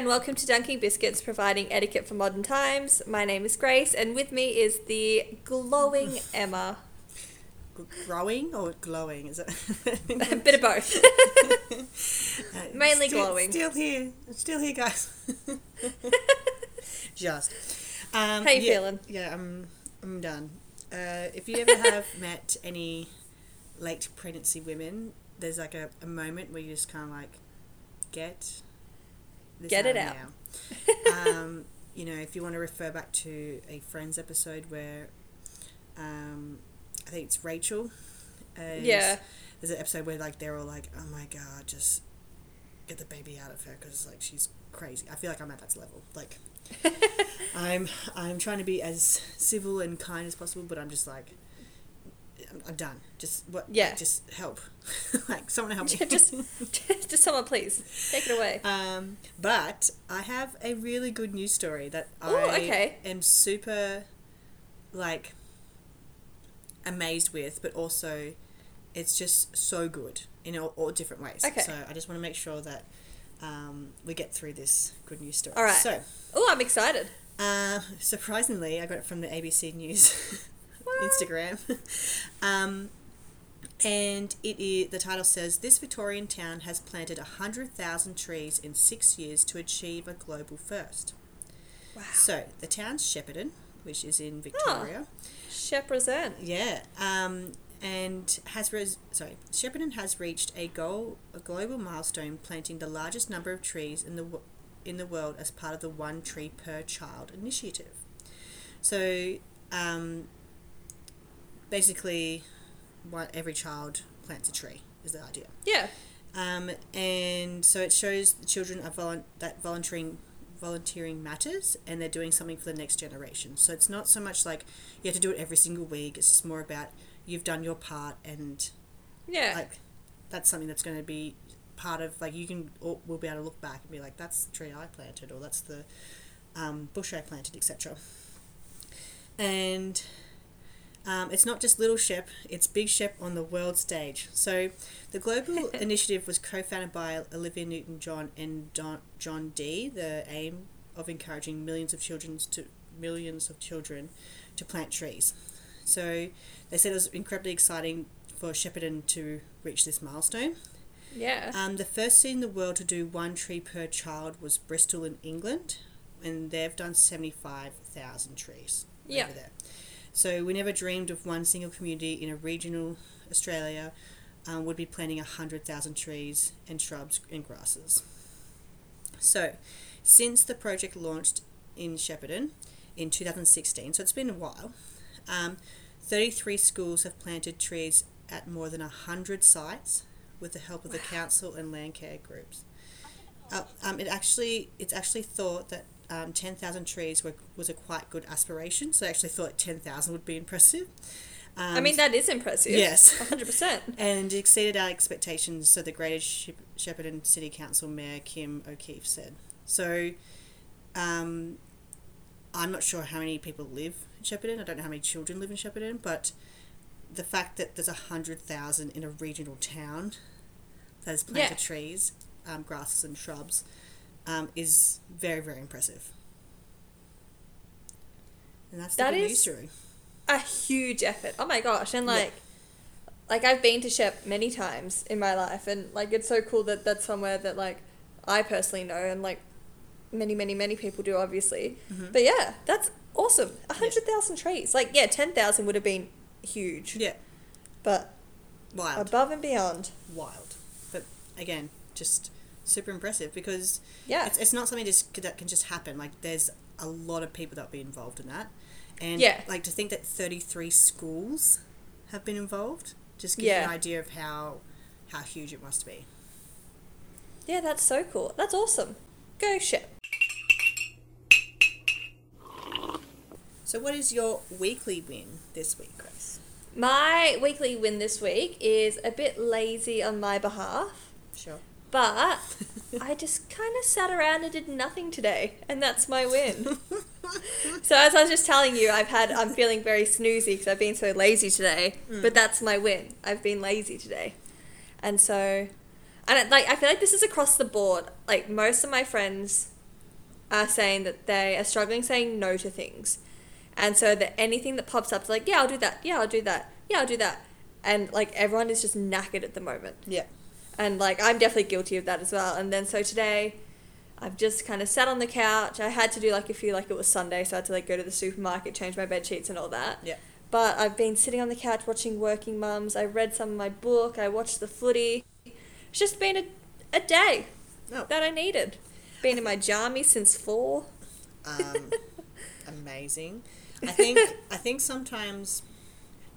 and welcome to Dunking Biscuits, providing etiquette for modern times. My name is Grace, and with me is the glowing Emma. Growing or glowing? Is it? A bit of both. Uh, Mainly still, glowing. Still here. Still here, guys. Just. Um, How you yeah, feeling? Yeah, I'm. I'm done. Uh, if you ever have met any late pregnancy women, there's like a, a moment where you just kind of like get this Get it out. um, you know, if you want to refer back to a Friends episode where um, I think it's Rachel. Yeah. There's an episode where like they're all like, "Oh my god, just get the baby out of her because like she's crazy." I feel like I'm at that level. Like, I'm I'm trying to be as civil and kind as possible, but I'm just like, I'm, I'm done. Just what? Yeah. like, just help. like someone help me. just, just someone, please take it away. Um, but I have a really good news story that Ooh, I okay. am super like amazed with, but also it's just so good in all, all different ways. Okay. So I just want to make sure that um, we get through this good news story. All right. So Oh, I'm excited. uh, surprisingly, I got it from the ABC News? Instagram. um, and it is, the title says This Victorian town has planted 100,000 trees in six years to achieve a global first. Wow. So, the town's Shepparton, which is in Victoria. Shep present. Yeah. Um, and has res- sorry, Shepparton has reached a goal, a global milestone, planting the largest number of trees in the w- in the world as part of the One Tree Per Child initiative. So, um, basically, one, every child plants a tree is the idea. Yeah. Um, and so it shows the children are volun- that volunteering volunteering matters and they're doing something for the next generation. So it's not so much like you have to do it every single week. It's just more about you've done your part and Yeah. like that's something that's going to be part of like you can or we'll be able to look back and be like that's the tree I planted or that's the um, bush I planted etc. And um, it's not just Little Shep, it's Big Shep on the world stage. So, the global initiative was co founded by Olivia Newton John and Don, Jon Dee, the aim of encouraging millions of children to millions of children to plant trees. So, they said it was incredibly exciting for Shepparton to reach this milestone. yeah. Um, the first city in the world to do one tree per child was Bristol in England, and they've done 75,000 trees Yeah. over there. So we never dreamed of one single community in a regional Australia um, would be planting 100,000 trees and shrubs and grasses. So, since the project launched in Shepparton in 2016, so it's been a while, um, 33 schools have planted trees at more than 100 sites with the help of the council and land care groups. Uh, um, it actually, it's actually thought that um, 10,000 trees were, was a quite good aspiration, so I actually thought 10,000 would be impressive. Um, I mean, that is impressive. yes. 100%. and exceeded our expectations, so the Greater Shep- Shepparton City Council Mayor Kim O'Keeffe said. So, um, I'm not sure how many people live in Shepparton. I don't know how many children live in Shepparton, but the fact that there's a hundred thousand in a regional town that has planted Yeah. trees, um, grasses, and shrubs um, is very, very impressive. And that's the That is- a huge effort. Oh my gosh! And Yeah. like, like I've been to Shep many times in my life, and like it's so cool that that's somewhere that like I personally know, and like many, many, many people do, obviously. Mhm. But yeah, that's awesome. A hundred thousand trees. Like yeah, ten thousand would have been huge, Yeah, but wild. above and beyond. wild. But again, just super impressive because Yeah. it's, it's not something just that can just happen. Like there's a lot of people that be involved in that, and Yeah. like to think that 33 schools have been involved just gives you an idea of how how huge it must be. Yeah, that's so cool. That's awesome. Go Shep. So, what is your weekly win this week, Grace? My weekly win this week is a bit lazy on my behalf. Sure. But I just kind of sat around and did nothing today, and that's my win. so as I was just telling you, I've had I'm feeling very snoozy because I've been so lazy today. Mm. But that's my win. I've been lazy today, and so, and it, like I feel like this is across the board. Like most of my friends are saying that they are struggling saying no to things. And so that anything that pops up is like, yeah, I'll do that. Yeah, I'll do that. Yeah, I'll do that. And like everyone is just knackered at the moment. Yeah. And like I'm definitely guilty of that as well. And then so today I've just kind of sat on the couch. I had to do like a few like it was Sunday, so I had to like go to the supermarket, change my bed sheets and all that. Yeah. But I've been sitting on the couch watching Working Mums. I read some of my book. I watched the footy. It's just been a, a day No. that I needed. Been in my jammies since four. Um, amazing. I think I think sometimes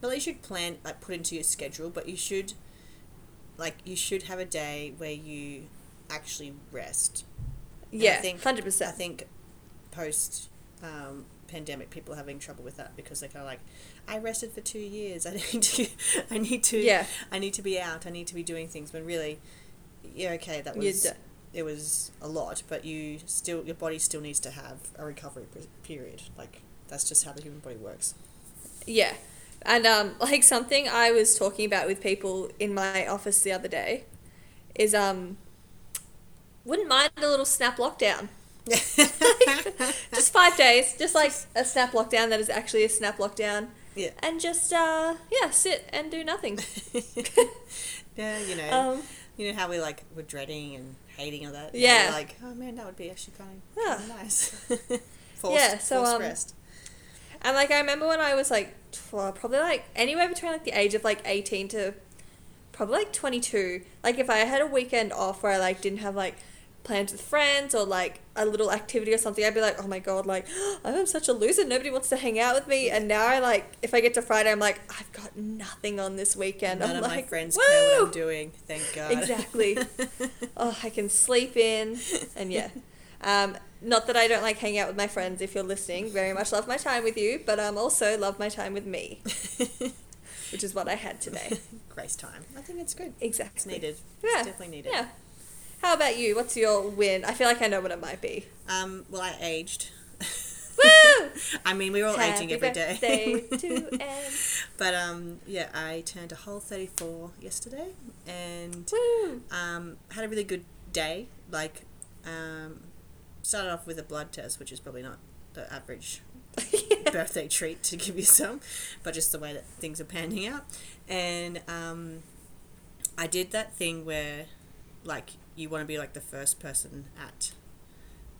not that you should plan like put into your schedule, but you should like you should have a day where you actually rest. And Yeah, think- hundred I think post um, pandemic people are having trouble with that because they're kind of like, I rested for two years. I need to, I need to, Yeah. I need to be out. I need to be doing things. But really, yeah, okay, that was it was a lot, but you still your body still needs to have a recovery period. Like that's just how the human body works. Yeah. And um, like something I was talking about with people in my office the other day is um wouldn't mind a little snap lockdown. Just five days, just like a snap lockdown that is actually a snap lockdown. yeah, And just uh yeah, sit and do nothing. yeah, you know, Um you know how we like we're dreading and hating all that. Yeah. Like oh man, that would be actually kind of, Yeah. kind of nice. forced, Yeah, so, forced um, rest. And like I remember when I was like tw- probably like anywhere between like the age of like 18 to probably like 22. Like if I had a weekend off where I like didn't have like plans with friends or like a little activity or something, I'd be like, "Oh my god, like I'm such a loser. Nobody wants to hang out with me." And now I like if I get to Friday, I'm like, "I've got nothing on this weekend." None I'm of like, my friends Woo! care what I'm doing. Thank God. Exactly. oh, I can sleep in, and yeah. Um, not that I don't like hanging out with my friends. If you're listening, very much love my time with you, but um, also love my time with me, which is what I had today. Grace time. I think it's good. Exactly. It's needed. Yeah. It's definitely needed. Yeah. How about you? What's your win? I feel like I know what it might be. Um, well, I aged. Woo! I mean, we're all aging Happy every day. birthday to Em. but um, yeah, I turned a whole 34 yesterday and Woo! um, had a really good day. Like, um, started off with a blood test, which is probably not the average birthday treat to give you some, but just the way that things are panning out. And um, I did that thing where, like, you want to be like the first person at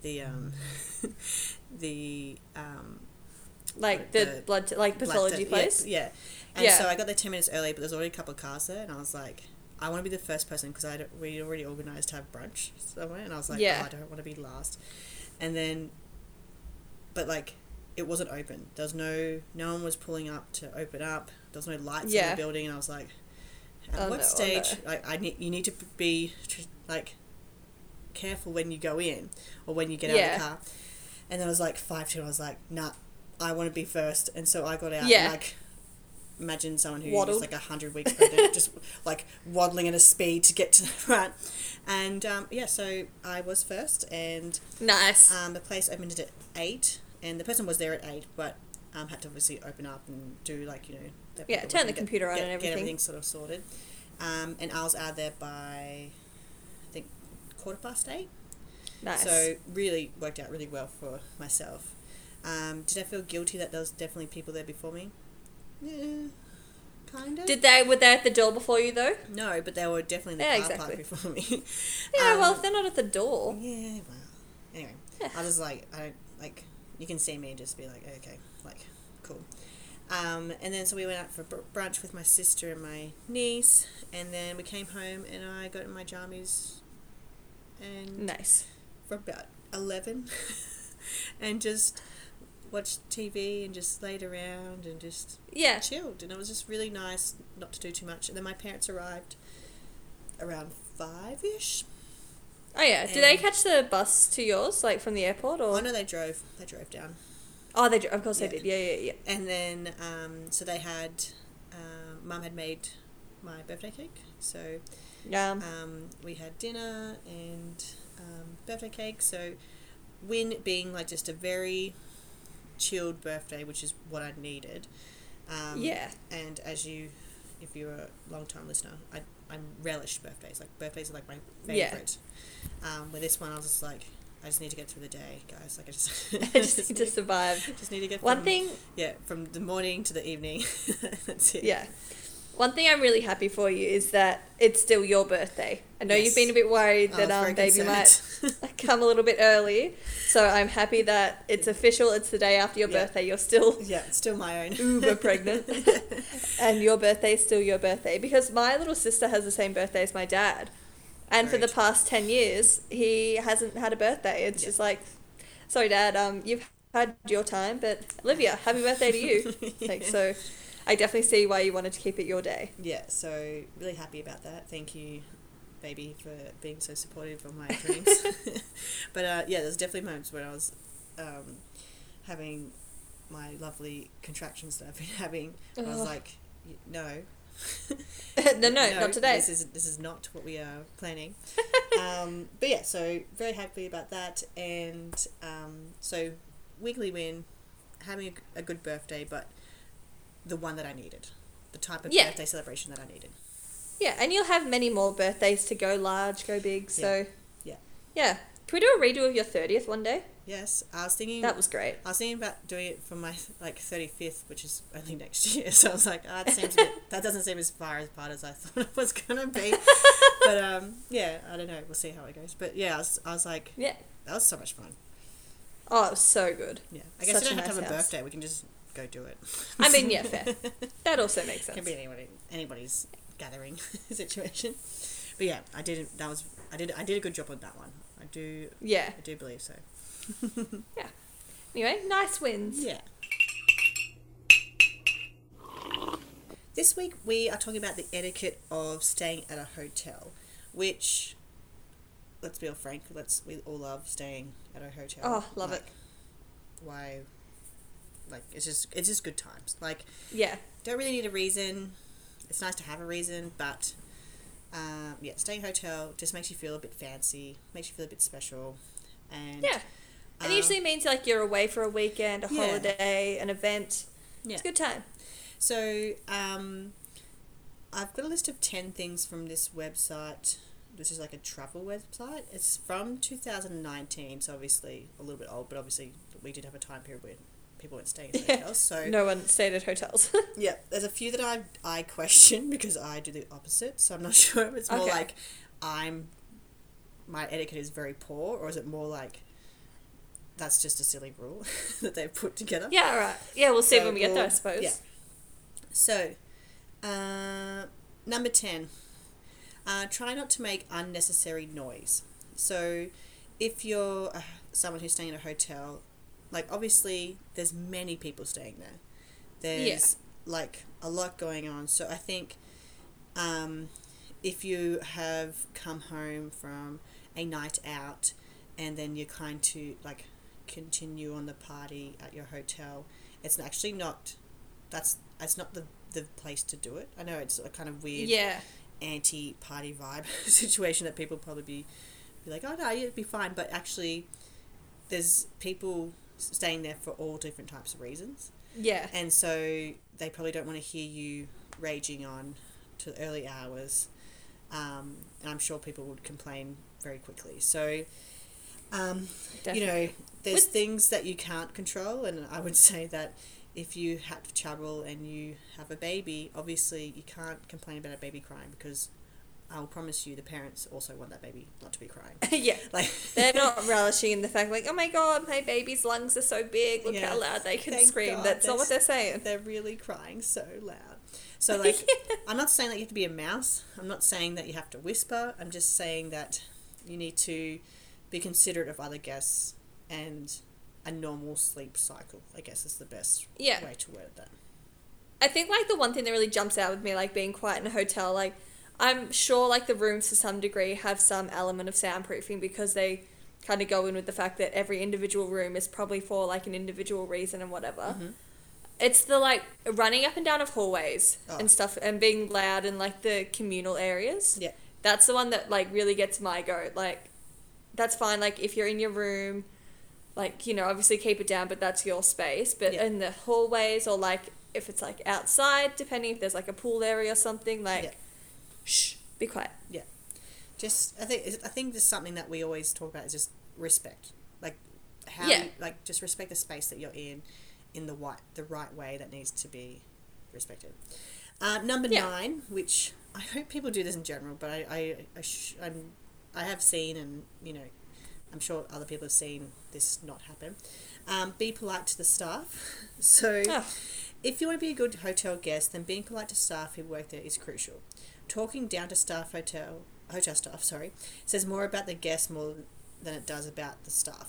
the um, the um, like the, The blood, t- like blood pathology te- place. Yeah, yeah. And Yeah. so I got there ten minutes early, but there's already a couple of cars there, and I was like, I want to be the first person because I we already organised to have brunch somewhere, and I was like, Yeah. oh, I don't want to be last. And then, but like, it wasn't open. There was no no one was pulling up to open up. There was no lights in the building, and I was like, at Oh, what no, oh, stage? no. Like, I need you need to be like careful when you go in or when you get out of the car. And then I was like five two. I was like, nah, I want to be first. And so I got out. Yeah. And, like, imagine someone who Waddled. is like a hundred weeks pregnant, just like waddling at a speed to get to the front. And um, yeah, so I was first, and Nice. um, the place opened at eight, and the person was there at eight, but um, had to obviously open up and do like you know. Yeah, turn the get- computer on get, and Get everything. everything sort of sorted. Um, and I was out there by, I think, quarter past eight. nice. So really worked out really well for myself. Um, did I feel guilty that there was definitely people there before me? Yeah, kind of. Did they were they at the door before you though? no, but they were definitely in the Yeah, car exactly. park before me. Yeah, well Um, if they're not at the door. yeah, well, anyway, Yeah. I was like, I don't like. You can see me and just be like, okay, like, cool. Um, and then so we went out for brunch with my sister and my niece, and then we came home and I got in my jammies, and Nice. for about 11 and just watched TV and just laid around and just Yeah. chilled. And it was just really nice not to do too much. And then my parents arrived around five ish. Oh yeah. Did they catch the bus to yours, like from the airport, or? Oh, no, they drove. They drove down. Oh, they. Of course Yeah. they did. Yeah, yeah, yeah. And then, um, so they had, um, mum had made my birthday cake. So Um, um, we had dinner and um, birthday cake. So, Win being like just a very chilled birthday, which is what I needed. Um, yeah. And as you, if you're a long time listener, I I relish birthdays. Like birthdays are like my Yeah. favorite. Um, with this one, I was just like, I just need to get through the day, guys. Like I just, I just need to survive. just need to get through. One from- thing, Yeah, from the morning to the evening. That's it. yeah. One thing I'm really happy for you is that it's still your birthday. I know Yes. you've been a bit worried that um baby concerned. might come a little bit early. So I'm happy that it's official. It's the day after your Yeah. birthday. You're still yeah, still my own. uber pregnant, and your birthday is still your birthday because my little sister has the same birthday as my dad, and for the past ten years he hasn't had a birthday. It's Yeah. just like, sorry, dad. Um, you've had your time, but Olivia, happy birthday to you. Like so, I definitely see why you wanted to keep it your day. Yeah, so really happy about that. Thank you, baby, for being so supportive of my dreams. but uh, yeah, there's definitely moments when I was um, having my lovely contractions that I've been having. I was like, y- no. no, no, not today. This is this is not what we are planning. um, but yeah, so very happy about that, and um, so weekly win, having a good birthday, but the one that I needed, the type of Yeah. birthday celebration that I needed. Yeah, and you'll have many more birthdays to go large, go big. So Yeah. yeah. Can we do a redo of your thirtieth one day? Yes, I was thinking. That was great. I was thinking about doing it for my like thirty fifth, which is only next year. So I was like, ah, that seems bit, that doesn't seem as far as apart as I thought it was gonna be. but um, yeah, I don't know. We'll see how it goes. But yeah, I was, I was like, Yeah. that was so much fun. Oh, it was so good. Yeah, I guess Such we don't have to have nice a house. birthday. We can just go do it. I mean, yeah, fair. That also makes sense. can be anybody, anybody's gathering situation. But yeah, I didn't. That was I did. I did a good job on that one. I do. Yeah. I do believe so. Yeah. Anyway, nice wins. Yeah. This week we are talking about the etiquette of staying at a hotel, which, let's be all frank, let's we all love staying at a hotel. Oh, love Like, it. Why? Like it's just it's just good times. Like Yeah. don't really need a reason. It's nice to have a reason, but um, yeah, staying hotel just makes you feel a bit fancy, makes you feel a bit special, and Yeah. It um, usually means like you're away for a weekend, a Yeah. holiday, an event. Yeah. It's a good time. So, um, I've got a list of 10 things from this website. This is like a travel website. It's from 2019, so obviously a little bit old, but obviously we did have a time period people weren't staying at Yeah. hotels. So, No one stayed at hotels. yeah, there's a few that I, I question because I do the opposite. So, I'm not sure if it's more Okay. like I'm, my etiquette is very poor, or is it more like that's just a silly rule that they've put together? yeah, all right. Yeah, we'll see So when we get there, I suppose. yeah. So, uh, number 10. Uh, try not to make unnecessary noise. So, if you're uh, someone who's staying in a hotel, like obviously there's many people staying there. There's like a lot going on. So, I think um, if you have come home from a night out and then you're kind to like continue on the party at your hotel, it's actually not that's it's not the the place to do it. I know it's a kind of weird Yeah. anti party vibe situation that people probably be be like, oh no, you'd be fine, but actually, there's people staying there for all different types of reasons, Yeah. and so they probably don't want to hear you raging on to early hours, um, and I'm sure people would complain very quickly. So. Um, you know, there's With- things that you can't control, and I would say that if you have to travel and you have a baby, obviously you can't complain about a baby crying because I will promise you the parents also want that baby not to be crying. yeah. Like They're not relishing in the fact like, oh my god, my baby's lungs are so big. Look Yeah. how loud they can Thank scream. God, That's not what they're saying. they're really crying so loud. So like, I'm not saying that you have to be a mouse. I'm not saying that you have to whisper. I'm just saying that you need to be considerate of other guests and a normal sleep cycle. I guess is the best Yeah. way to word that. I think like the one thing that really jumps out with me, like being quiet in a hotel, like I'm sure like the rooms to some degree have some element of soundproofing because they kind of go in with the fact that every individual room is probably for like an individual reason and whatever. Mhm. It's the like running up and down of hallways Oh. and stuff and being loud in like the communal areas. Yeah. That's the one that like really gets my goat. Like that's fine like if you're in your room like you know obviously keep it down but that's your space but Yeah. in the hallways or like if it's like outside depending if there's like a pool area or something like Yeah. Shh be quiet Yeah. Just I think I think there's something that we always talk about is just respect. Like how Yeah. you, like just respect the space that you're in in the right the right way that needs to be respected. Uh, number Yeah. nine, which I hope people do this in general, but I I I, sh- I'm, I have seen and you know I'm sure other people have seen this not happen. Um, be polite to the staff. So Ah. if you want to be a good hotel guest, then being polite to staff who work there is crucial. Talking down to staff hotel hotel staff, sorry, says more about the guest more than it does about the staff.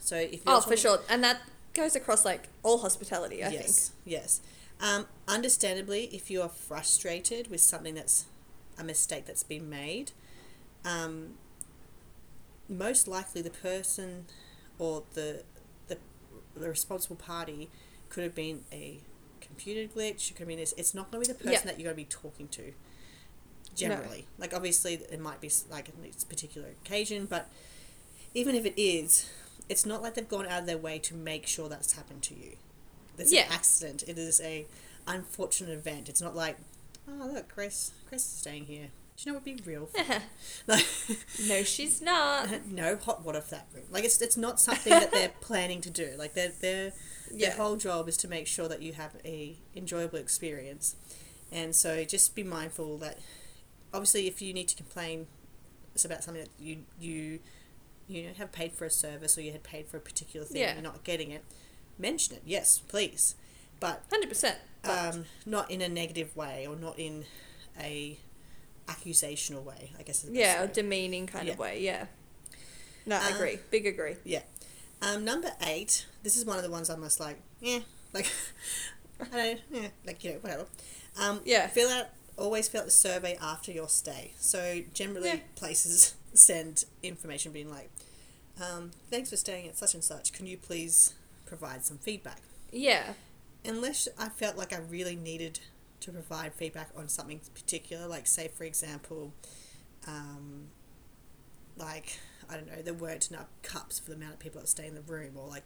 So if you're Oh, for talking- sure. And that goes across like all hospitality, I think. yes, yes. Um, understandably, if you are frustrated with something that's a mistake that's been made, um, most likely the person or the, the the responsible party could have been a computer glitch. It could been this. It's not going to be the person that you're going to be talking to. Generally, like obviously it might be like in this particular occasion, but even if it is, it's not like they've gone out of their way to make sure that's happened to you. It's Yeah. an accident. It is a unfortunate event. It's not like, oh look, Chris, Chris is staying here. Do you know what would be real? like, no, she's not. no hot water for that room. Like it's it's not something that they're planning to do. Like their their Yeah. their whole job is to make sure that you have a enjoyable experience, and so just be mindful that obviously if you need to complain, it's about something that you you you know, have paid for a service or you had paid for a particular thing Yeah. and you're not getting it. Mention it, yes, please, but 100%. But um, not in a negative way or not in a accusational way. I guess. is the best yeah, a demeaning kind of way, yeah. No, I Uh, agree. Big agree. Yeah. Um, number eight. This is one of the ones I'm just like, yeah, like, I don't, yeah, like you know, whatever. Um, Yeah. Fill out. Always fill out the survey after your stay. So generally, Yeah. places send information being like, um, "Thanks for staying at such and such. Can you please provide some feedback?" Yeah. Unless I felt like I really needed to provide feedback on something particular, like say for example, um, like I don't know, there weren't enough cups for the amount of people that stay in the room, or like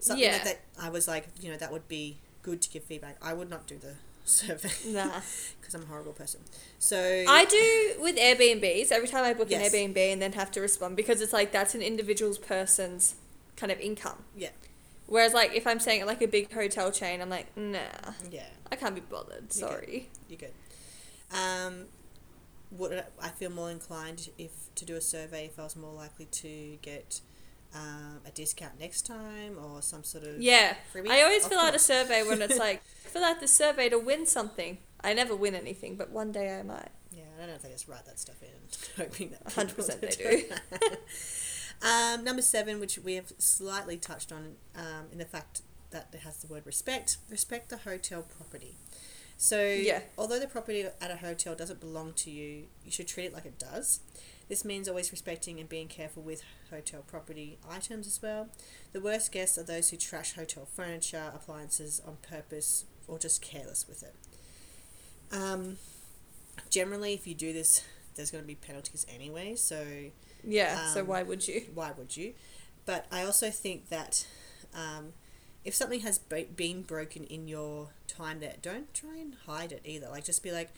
something Yeah. like that. I was like, you know, that would be good to give feedback. I would not do the survey Nah. because I'm a horrible person. So I do with Airbnbs every time I book Yes. an Airbnb and then have to respond because it's like that's an individual's person's kind of income. Yeah. Whereas like if I'm staying at like a big hotel chain, I'm like, nah, yeah, I can't be bothered. You go. Sorry. you're good. Um, would I feel more inclined if to do a survey if I was more likely to get um, a discount next time or some sort of Yeah. freebie? I always Of fill out a survey when it's like fill out the survey to win something. I never win anything, but one day I might. Yeah, I don't know if they just write that stuff in, hoping that 100% they people um, number seven, which we have slightly touched on, um, in the fact that it has the word respect. Respect the hotel property. So, Yeah. although the property at a hotel doesn't belong to you, you should treat it like it does. This means always respecting and being careful with hotel property items as well. The worst guests are those who trash hotel furniture, appliances on purpose, or just careless with it. Um, generally, if you do this, there's going to be penalties anyway, so Yeah. so Um, why would you? why would you? But I also think that um, if something has been broken in your time there, don't try and hide it either. Like just be like,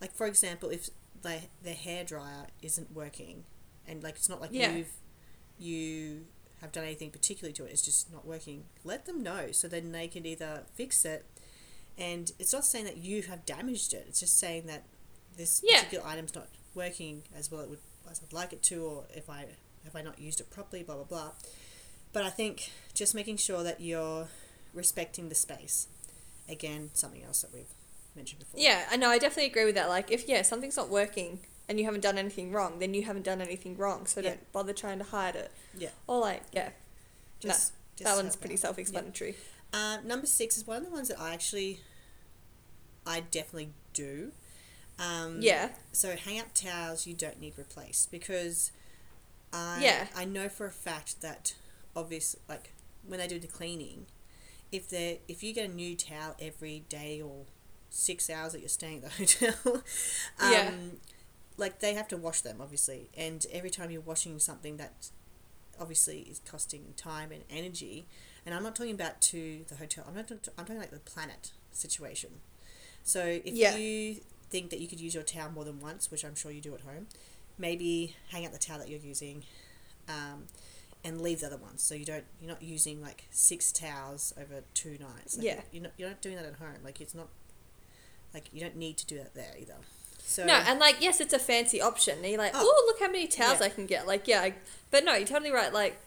like for example, if the the hair dryer isn't working, and like it's not like Yeah. you've you have done anything particularly to it, it's just not working. Let them know so then they can either fix it, and it's not saying that you have damaged it. It's just saying that this Yeah. particular item's not working as well it would as I'd like it to, or if I have I not used it properly, blah blah blah. But I think just making sure that you're respecting the space. Again, something else that we've mentioned before. Yeah, I know. I definitely agree with that. Like, if yeah, something's not working and you haven't done anything wrong, then you haven't done anything wrong. So Yeah. don't bother trying to hide it. Yeah. Or like, yeah, Just, just that one's pretty self-explanatory. Uh, number six is one of the ones that I actually, I definitely do. Um, Yeah. So hang up towels you don't need replaced because I Yeah. I know for a fact that obvious like when they do the cleaning, if they if you get a new towel every day or six hours that you're staying at the hotel, um, Yeah. like they have to wash them obviously, and every time you're washing something that obviously is costing time and energy, and I'm not talking about to the hotel. I'm not. I'm talking like the planet situation. So if Yeah. you think that you could use your towel more than once, which I'm sure you do at home, maybe hang out the towel that you're using um, and leave the other ones. So you don't you're not using like six towels over two nights. Like, Yeah. you're not you're not doing that at home. Like it's not like you don't need to do that there either. So No, and like yes, it's a fancy option. And you're like, Oh. look how many towels Yeah. I can get. Like yeah, I, but no, you're totally right. Like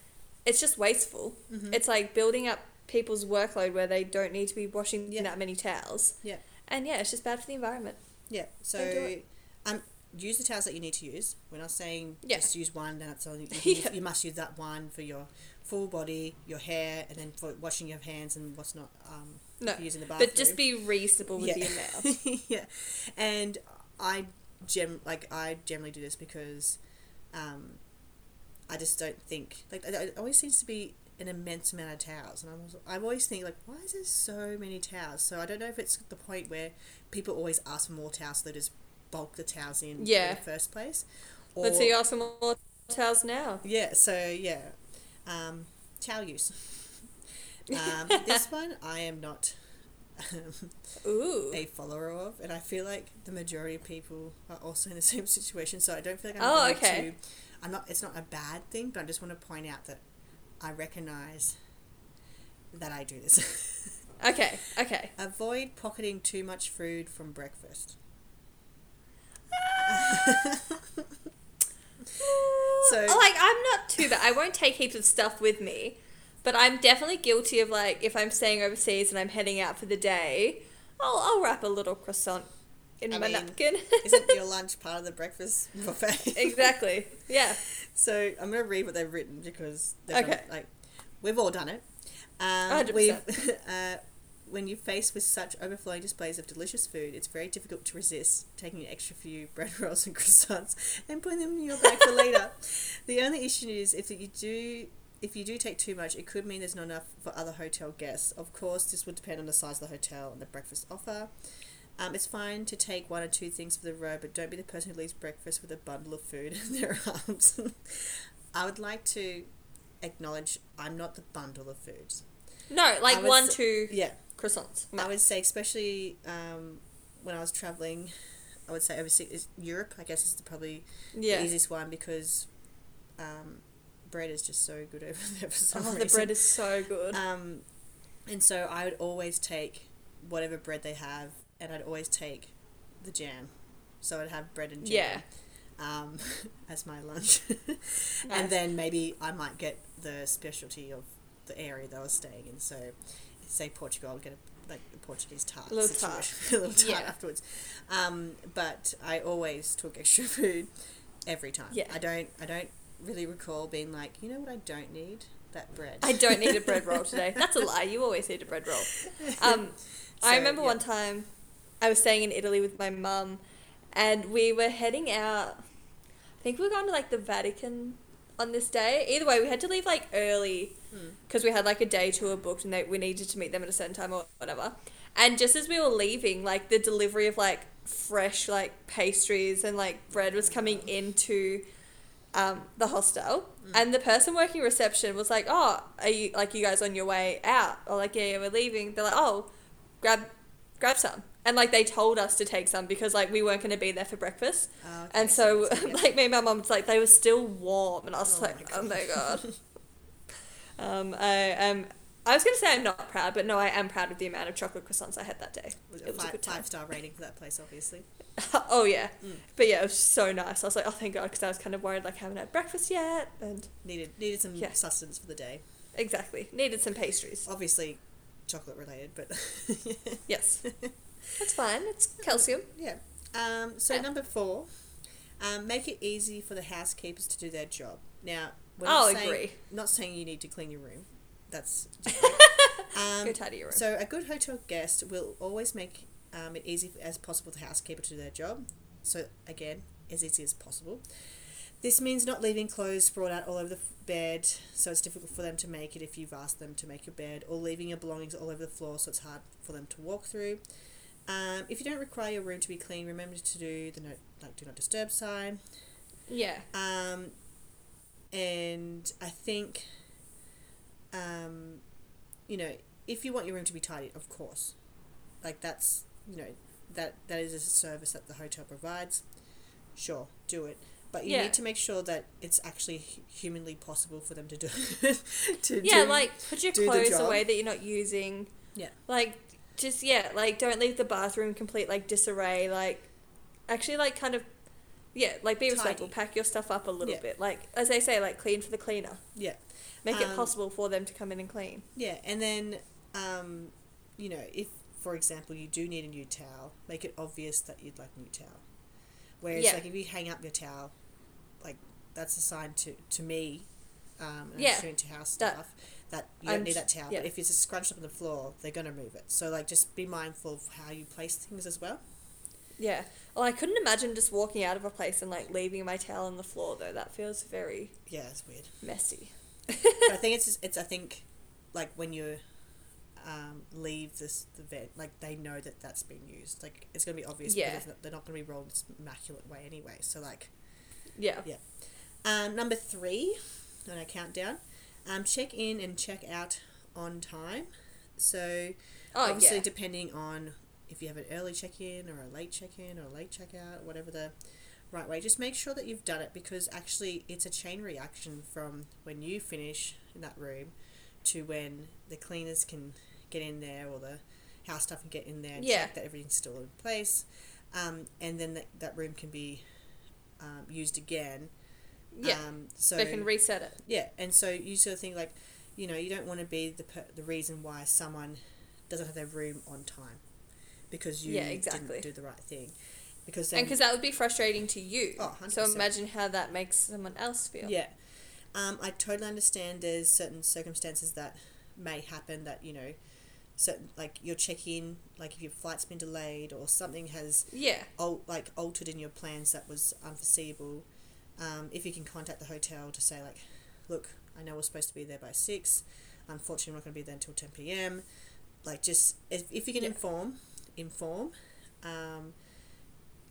it's just wasteful. Mhm. It's like building up people's workload where they don't need to be washing Yeah. that many towels. Yeah. And yeah, it's just bad for the environment. yeah, do so um, use the towels that you need to use. We're not saying Yeah. just use one. Then it's only you, Yeah. you must use that one for your full body, your hair, and then for washing your hands and what's not um, No, for using the bathroom. but just be reasonable with your amount. yeah, and I gem like I generally do this because um, I just don't think like it always seems to be an immense amount of towels, and I'm also, I always thinking like why is there so many towels? So I don't know if it's the point where people always ask for more towels, so they just bulk the towels in Yeah. in the first place. Or, Let's see, ask for more towels now. yeah, so yeah, um, towel use. um, this one I am not. Um, Ooh. a follower of, and I feel like the majority of people are also in the same situation. So I don't feel like I'm Oh, going okay. to. I'm not. It's not a bad thing, but I just want to point out that I recognize that I do this. Okay, okay. Avoid pocketing too much food from breakfast. So- like I'm not too bad. I won't take heaps of stuff with me, but I'm definitely guilty of like if I'm staying overseas and I'm heading out for the day, I'll I'll wrap a little croissant in I my mean, napkin. Isn't your lunch part of the breakfast buffet? exactly. Yeah. So I'm gonna read what they've written because they've Okay. done, like we've all done it. Um, 100%. we've uh, when you're faced with such overflowing displays of delicious food, it's very difficult to resist taking an extra few bread rolls and croissants and putting them in your bag for later. The only issue is if you do. If you do take too much, it could mean there's not enough for other hotel guests. Of course, this would depend on the size of the hotel and the breakfast offer. Um, it's fine to take one or two things for the road, but don't be the person who leaves breakfast with a bundle of food in their arms. I would like to acknowledge I'm not the bundle of foods. No, like one, s- two Yeah, croissants. I would say, especially um, when I was traveling, I would say overseas, Europe, I guess is the probably Yeah. the easiest one because um, bread is just so good over there for some Oh, reason. the bread is so good. Um, and so I would always take whatever bread they have, and I'd always take the jam. So I'd have bread and jam um, as my lunch. Nice. And then maybe I might get the specialty of the area that I was staying in. So, say Portugal, I'll get a, like a Portuguese tart. A little tart. a little tart Yeah. afterwards. Um, but I always took extra food every time. Yeah. I don't. I don't really recall being like, you know what, I don't need that bread. I don't need a bread roll today. That's a lie. You always need a bread roll. Um, I remember yeah. one time I was staying in Italy with my mum, and we were heading out. I think we were going to like the Vatican on this day. Either way, we had to leave like early. Because we had like a day tour booked, and they, we needed to meet them at a certain time or whatever. And just as we were leaving, like the delivery of like fresh like pastries and like bread was coming into um, the hostel, and the person working reception was like, "Oh, are you like you guys on your way out?" Or like, "Yeah, yeah we're leaving." They're like, "Oh, grab, grab some," and like they told us to take some because like we weren't going to be there for breakfast, Oh, okay, and so like me and my mum was like they were still warm, and I was Oh like, "Oh my god." um, I um, I was going to say I'm not proud, but no, I am proud of the amount of chocolate croissants I had that day. Was It a was a good time. five star rating for that place, obviously. oh yeah, Mm. but yeah, it was so nice. I was like, "Oh thank God," because I was kind of worried like I haven't had breakfast yet, and Needed needed some Yeah. sustenance for the day. exactly needed some pastries. Obviously, chocolate related, but Yes. That's fine. It's calcium. yeah. Um, so Yeah. number four, um, make it easy for the housekeepers to do their job. Now, we're I'll saying, agree. Not saying you need to clean your room. That's Go um, tidy your room. so a good hotel guest will always make um, it easy as possible for the housekeeper to do their job. So again, as easy as possible. This means not leaving clothes sprawled out all over the bed, so it's difficult for them to make it if you've asked them to make your bed, or leaving your belongings all over the floor, so it's hard for them to walk through. Um, if you don't require your room to be clean, remember to do the no, like do not disturb sign. yeah. Um, and I think, um, you know, if you want your room to be tidy, of course, like that's you know that that is a service that the hotel provides. Sure, do it. but you Yeah. need to make sure that it's actually humanly possible for them to do it. to Yeah, do- like put your clothes away that you're not using. Yeah. Like just yeah, like don't leave the bathroom complete like disarray. Like actually like kind of yeah, like be respectful. Tidy. Pack your stuff up a little Yeah. bit. Like as they say, like clean for the cleaner. yeah. Make it Um, possible for them to come in and clean. Yeah, and then, um, you know, if for example you do need a new towel, make it obvious that you'd like a new towel. Whereas, Yeah. like if you hang up your towel, like that's a sign to to me, um, and Yeah. student to house That- staff that you I'm don't need that towel. yeah. But if it's scrunched up on the floor, they're gonna move it. So like, just be mindful of how you place things as well. Yeah. Well, I couldn't imagine just walking out of a place and like leaving my towel on the floor though. That feels very Yeah, it's weird. messy. I think it's just, it's I think like when you um, leave this the vent like they know that that's been used like it's gonna be obvious Yeah. because they're not gonna be rolled this immaculate way anyway so like Yeah. Yeah. um, number three on our countdown um, check in and check out on time so Oh obviously yeah. depending on if you have an early check-in or a late check-in or a late check-out whatever the right way just make sure that you've done it because actually it's a chain reaction from when you finish in that room to when the cleaners can get in there or the house staff can get in there and Yeah. check that everything's still in place um, and then that, that room can be um, used again Yeah. um, so they can reset it. yeah, and so you sort of think like, you know, you don't want to be the per- the reason why someone doesn't have their room on time because you Yeah, exactly. didn't do the right thing. Because And because that would be frustrating to you. Oh, so 100%. imagine how that makes someone else feel. yeah, um, I totally understand. There's certain circumstances that may happen that you know, certain like your check in, like if your flight's been delayed or something has Yeah. al- like altered in your plans that was unforeseeable, um, if you can contact the hotel to say like, look, I know we're supposed to be there by six. Unfortunately, we're not going to be there until ten p.m. Like, just if, if you can Yeah. inform, inform. Um,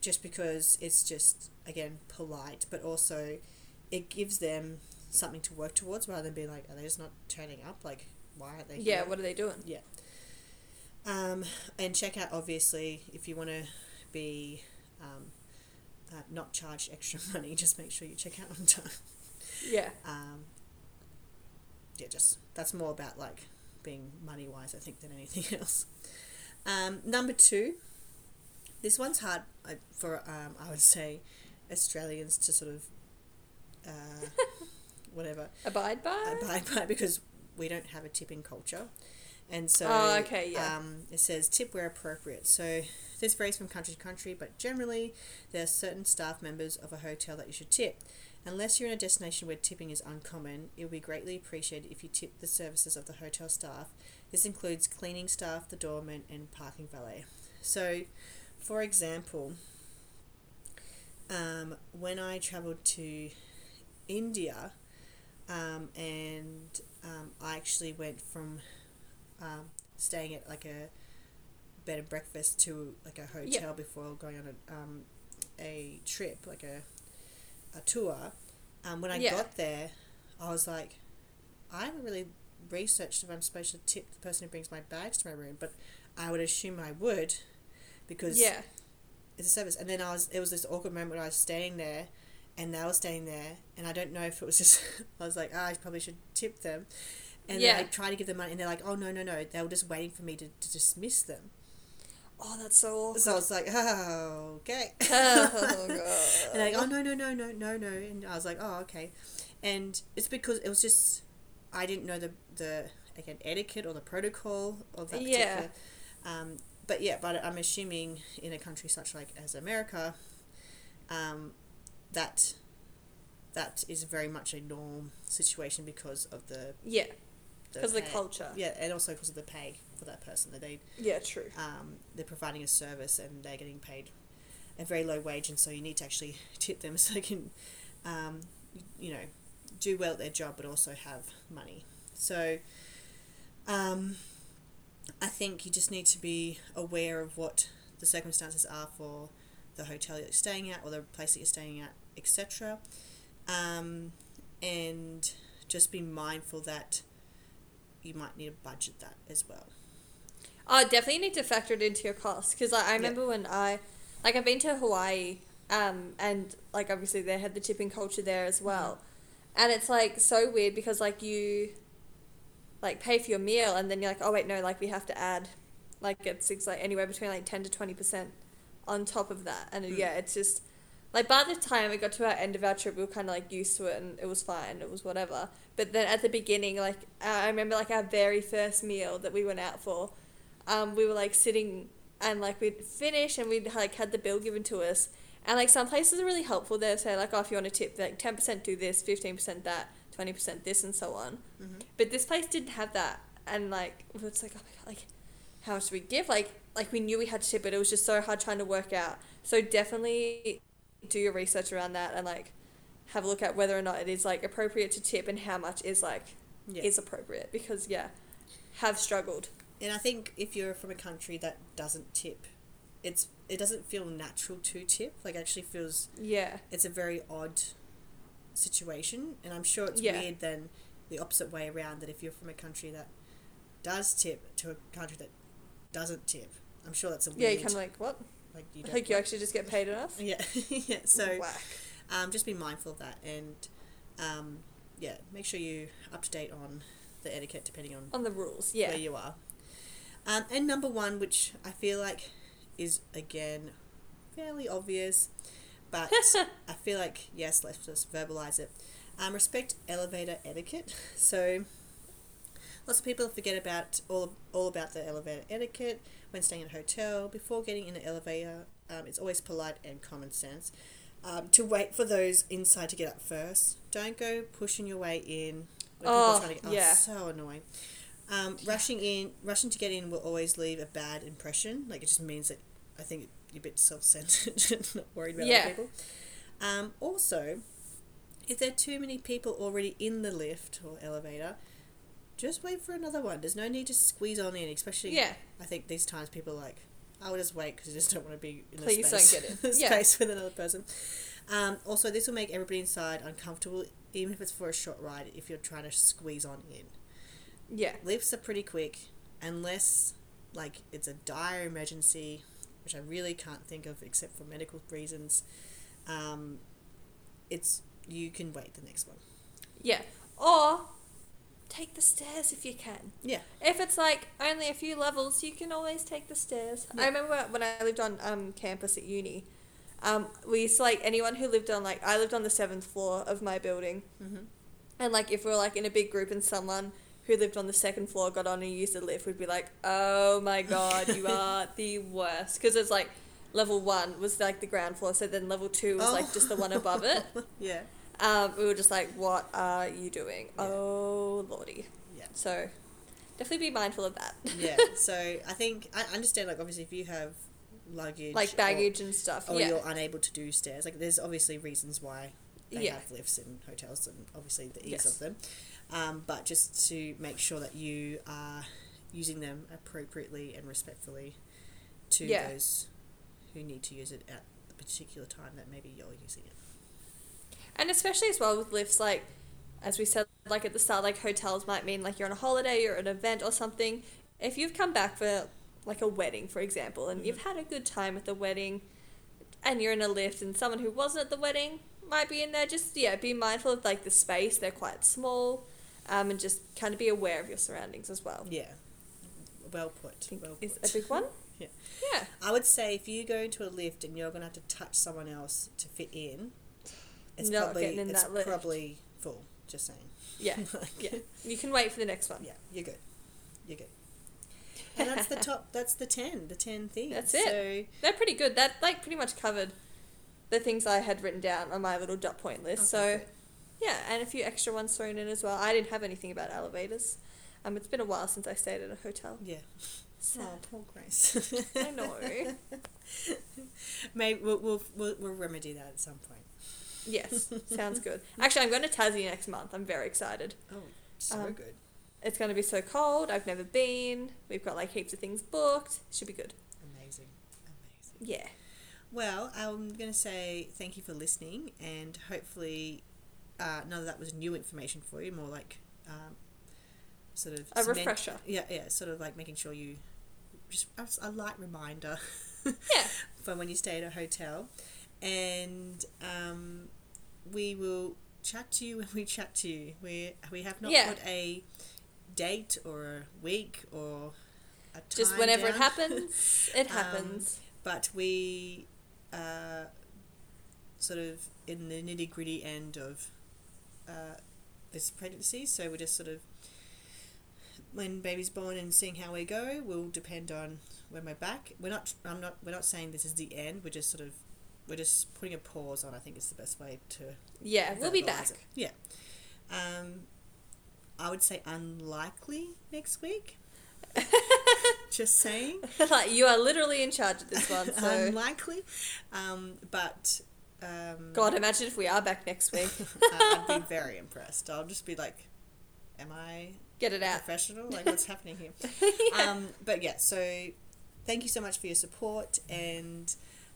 just because it's just again polite, but also it gives them something to work towards rather than being like, are they just not turning up? Like, why aren't they? here? Yeah. What are they doing? Yeah. Um, and check out obviously if you want to be um, uh, not charged extra money, just make sure you check out on time. Yeah. Um, yeah, just that's more about like being money wise, I think, than anything else. Um, number two, this one's hard for um, I would say Australians to sort of uh, whatever Abide by. abide by because we don't have a tipping culture. And so Oh, okay, yeah. um, it says tip where appropriate. So this varies from country to country, but generally there are certain staff members of a hotel that you should tip. Unless you're in a destination where tipping is uncommon, it would be greatly appreciated if you tip the services of the hotel staff. This includes cleaning staff, the doorman, and parking valet. So, for example, um, when I travelled to India, um, and um, I actually went from um, staying at like a bed and breakfast to like a hotel before going on a um, a trip, like a a tour. Um, when I Yeah. got there, I was like, I haven't really researched if I'm supposed to tip the person who brings my bags to my room, but I would assume I would because Yeah. it's a service. And then I was, it was this awkward moment when I was standing there, and they were standing there, and I don't know if it was just, I was like, oh, I probably should tip them, and Yeah. I tried to give them money, and they're like, oh no no no, they were just waiting for me to, to dismiss them. Oh, that's so awkward. So I was like, oh okay. oh god. And they're like, oh no no no no no no, and I was like, oh okay, and it's because it was just I didn't know the the again etiquette or the protocol of that Yeah. particular. Um, but yeah, but I'm assuming in a country such like as America, um, that that is very much a norm situation because of the Yeah. Because the pay- culture. Yeah, and also because of the pay for that person that they Yeah. True. um, they're providing a service and they're getting paid a very low wage, and so you need to actually tip them so they can, um, you know, do well at their job, but also have money. So, um, I think you just need to be aware of what the circumstances are for the hotel you're staying at or the place that you're staying at, etc. Um, and just be mindful that you might need to budget that as well. Oh, definitely need to factor it into your cost because like, I remember when I, like, I've been to Hawaii um, and like obviously they had the tipping culture there as well, and it's like so weird because like you, like pay for your meal and then you're like, oh wait no, like we have to add, like it's, it's like anywhere between like ten to twenty percent, on top of that, and Mm. yeah, it's just. Like by the time we got to our end of our trip, we were kind of like used to it, and it was fine. It was whatever. But then at the beginning, like uh, I remember, like our very first meal that we went out for, um, we were like sitting and like we'd finish and we'd like had the bill given to us, and like some places are really helpful. They'll say like, oh, if you want to tip, like ten percent do this, fifteen percent that, twenty percent this, and so on. Mhm. But this place didn't have that, and like it's like, oh my god, like how much do we give? Like like we knew we had to tip, but it was just so hard trying to work out. So definitely do your research around that and like have a look at whether or not it is like appropriate to tip and how much is like Yeah. is appropriate because yeah, have struggled. And I think if you're from a country that doesn't tip, it's it doesn't feel natural to tip. Like actually feels Yeah. it's a very odd situation, and I'm sure it's Yeah. weird then the opposite way around. That if you're from a country that does tip to a country that doesn't tip, I'm sure that's a weird. Yeah, you kind of like what? like you I don't. think you actually just get paid enough. yeah, yeah. So Whack. um, just be mindful of that, and um, yeah, make sure you up to date on the etiquette depending on on the rules. Yeah. where you are. Um, and number one, which I feel like is again fairly obvious, but I feel like yes, let's just verbalize it. Um, respect elevator etiquette. So lots of people forget about all all about the elevator etiquette when staying in a hotel. Before getting in an elevator, um, it's always polite and common sense um, to wait for those inside to get up first. Don't go pushing your way in. people are Oh, yeah. so annoying. Um, rushing in, rushing to get in will always leave a bad impression. Like it just means that I think you're a bit self-centered, not worried about Yeah. other people. Um, also, if there are too many people already in the lift or elevator, just wait for another one. There's no need to squeeze on in, especially. Yeah. I think these times people are like, I will just wait because I just don't want to be in Please a don't space, get in. Yeah. space with another person. Um, also, this will make everybody inside uncomfortable, even if it's for a short ride. If you're trying to squeeze on in, Yeah. lifts are pretty quick, unless like it's a dire emergency, which I really can't think of except for medical reasons. Um, it's you can wait the next one. Yeah. Or take the stairs if you can. Yeah. If it's like only a few levels, you can always take the stairs. Yeah. I remember when I lived on um, campus at uni, um, we used to like anyone who lived on like I lived on the seventh floor of my building, Mm-hmm. and like if we were like in a big group and someone who lived on the second floor got on and used the lift, we'd be like, oh my god, you are the worst because it's like level one was like the ground floor, so then level two was like just the one above it. yeah. Um, we were just like, what are you doing? Yeah. Oh lordy. Yeah. So definitely be mindful of that. yeah. So I think I understand. Like obviously, if you have luggage, like or- baggage and stuff. or yeah. you're unable to do stairs. Like there's obviously reasons why they Yeah. have lifts in hotels and obviously the ease Yes. of them. Um, but just to make sure that you are using them appropriately and respectfully to Yeah. those who need to use it at the particular time that maybe you're using it. And especially as well with lifts, like as we said, like at the start, like hotels might mean like you're on a holiday or an event or something. If you've come back for like a wedding, for example, and you've had a good time at the wedding, and you're in a lift, and someone who wasn't at the wedding might be in there, just yeah, be mindful of like the space. They're quite small, um, and just kind of be aware of your surroundings as well. Yeah. Well put. Well is a big one. Yeah. Yeah. I would say if you go into a lift and you're going to have to touch someone else to fit in, it's Not probably getting in it's that lift. probably full. Just saying. Yeah. Yeah. You can wait for the next one. Yeah, you're good. You're good. And that's the top. That's the ten. The ten things. That's it. So They're pretty good. That like pretty much covered the things I had written down on my little dot point list. Okay, so good. Yeah, and a few extra ones thrown in as well. I didn't have anything about elevators. Um, it's been a while since I stayed at a hotel. yeah. So Oh, poor Grace. I know. Maybe we'll, we'll we'll we'll remedy that at some point. yes, sounds good. Actually, I'm going to Tassie next month. I'm very excited. Oh, so Um, good. It's going to be so cold. I've never been. We've got like heaps of things booked. Should be good. Amazing. Amazing. Yeah. Well, I'm going to say thank you for listening, and hopefully, uh, none of that was new information for you. More like um, sort of A cement- refresher. Yeah, yeah. Sort of like making sure you just a, a light reminder Yeah. for when you stay at a hotel. and um, we will chat to you when we chat to you. We we have not Yeah. put a date or a week or a time Just whenever it happens, it Um, happens. but we are sort of in the nitty gritty end of uh, this pregnancy, so we're just sort of when baby's born and seeing how we go will depend on when we're back. We're not. I'm not. We're not saying this is the end. We're just sort of. We're just putting a pause on. I think is the best way to. yeah, we'll be back. it. Yeah. Um, I would say unlikely next week. just saying. like you are literally in charge of this one. So unlikely. Um, but um, God, imagine if we are back next week. I- I'd be very impressed. I'll just be like, "Am I Get it out. professional? Like, what's happening here?" Yeah. Um, but yeah, so thank you so much for your support, and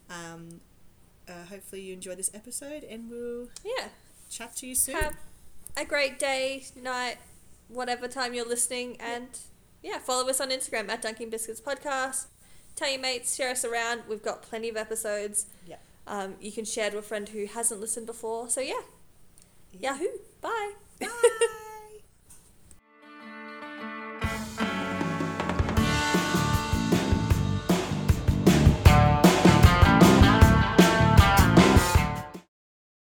um, uh, hopefully you enjoyed this episode, and we'll yeah. chat to you soon. Have a great day, night, whatever time you're listening, and yeah, follow us on Instagram at Dunking Biscuits Podcast. Tell your mates, share us around. We've got plenty of episodes. Yeah um, you can share to a friend who hasn't listened before. So yeah, yeah. Yahoo! Bye. Bye.